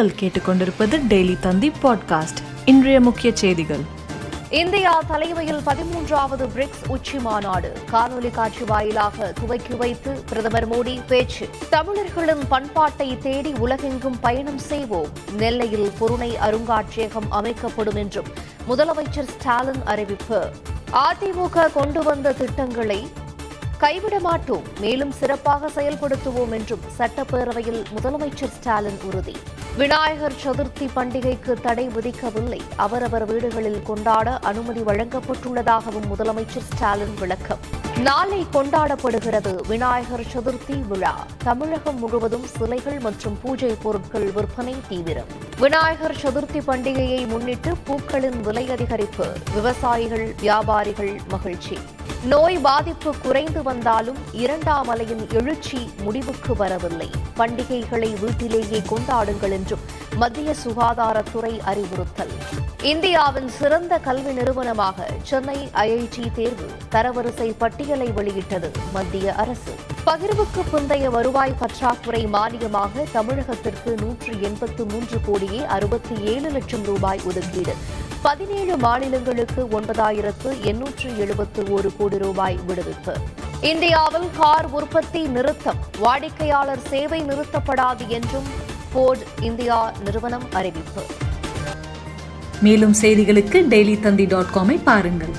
நீங்கள் கேட்டுக்கொண்டிருப்பது டெய்லி தந்தி பாட்காஸ்ட். இன்றைய முக்கிய செய்திகள். இந்தியா தலைமையில் பதிமூன்றாவது பிரிக்ஸ் உச்சி மாநாடு. காணொலி காட்சி வாயிலாக துவக்கி வைத்து பிரதமர் மோடி பேச்சு. தமிழர்களின் பண்பாட்டை தேடி உலகெங்கும் பயணம் செய்வோம். நெல்லையில் பொருணை அருங்காட்சியகம் அமைக்கப்படும் என்றும் முதலமைச்சர் ஸ்டாலின் அறிவிப்பு. அதிமுக கொண்டு வந்த திட்டங்களை கைவிட மாட்டோம். மேலும் சிறப்பாக செயல்படுத்துவோம் என்றும் சட்டப்பேரவையில் முதலமைச்சர் ஸ்டாலின் உறுதி. விநாயகர் சதுர்த்தி பண்டிகைக்கு தடை விதிக்கவில்லை. அவரவர் வீடுகளில் கொண்டாட அனுமதி வழங்கப்பட்டுள்ளதாகவும் முதலமைச்சர் ஸ்டாலின் விளக்கம். நாளை கொண்டாடப்படுகிறது விநாயகர் சதுர்த்தி விழா. தமிழகம் முழுவதும் சிலைகள் மற்றும் பூஜை பொருட்கள் விற்பனை தீவிரம். விநாயகர் சதுர்த்தி பண்டிகையை முன்னிட்டு பூக்களின் விலை அதிகரிப்பு விவசாயிகள் வியாபாரிகள் மகிழ்ச்சி. நோய் பாதிப்பு குறைந்து வந்தாலும் இரண்டாம் அலையின் எழுச்சி முடிவுக்கு வரவில்லை. பண்டிகைகளை வீட்டிலேயே கொண்டாடுங்கள் என்றும் மத்திய சுகாதாரத்துறை அறிவுறுத்தல். இந்தியாவின் சிறந்த கல்வி நிறுவனமாக சென்னை ஐஐடி தேர்வு தரவரிசை பட்டியலை வெளியிட்டது மத்திய அரசு. பகிர்வுக்கு பிந்தைய வருவாய் பற்றாக்குறை மானியமாக தமிழகத்திற்கு நூற்று எண்பத்து மூன்று கோடியே அறுபத்தி ஏழு லட்சம் ரூபாய் ஒதுக்கீடு. பதினேழு மாநிலங்களுக்கு ஒன்பதாயிரத்து எண்ணூற்று எழுபத்து ஒரு கோடி ரூபாய் விடுவிப்பு. இந்தியாவில் கார் உற்பத்தி நிறுத்தம் வாடிக்கையாளர் சேவை நிறுத்தப்படாது என்றும் ஃபோர்ட் இந்தியா நிறுவனம் அறிவிப்பு. மேலும் செய்திகளுக்கு டெய்லி தந்தி டாட் காமை பாருங்கள்.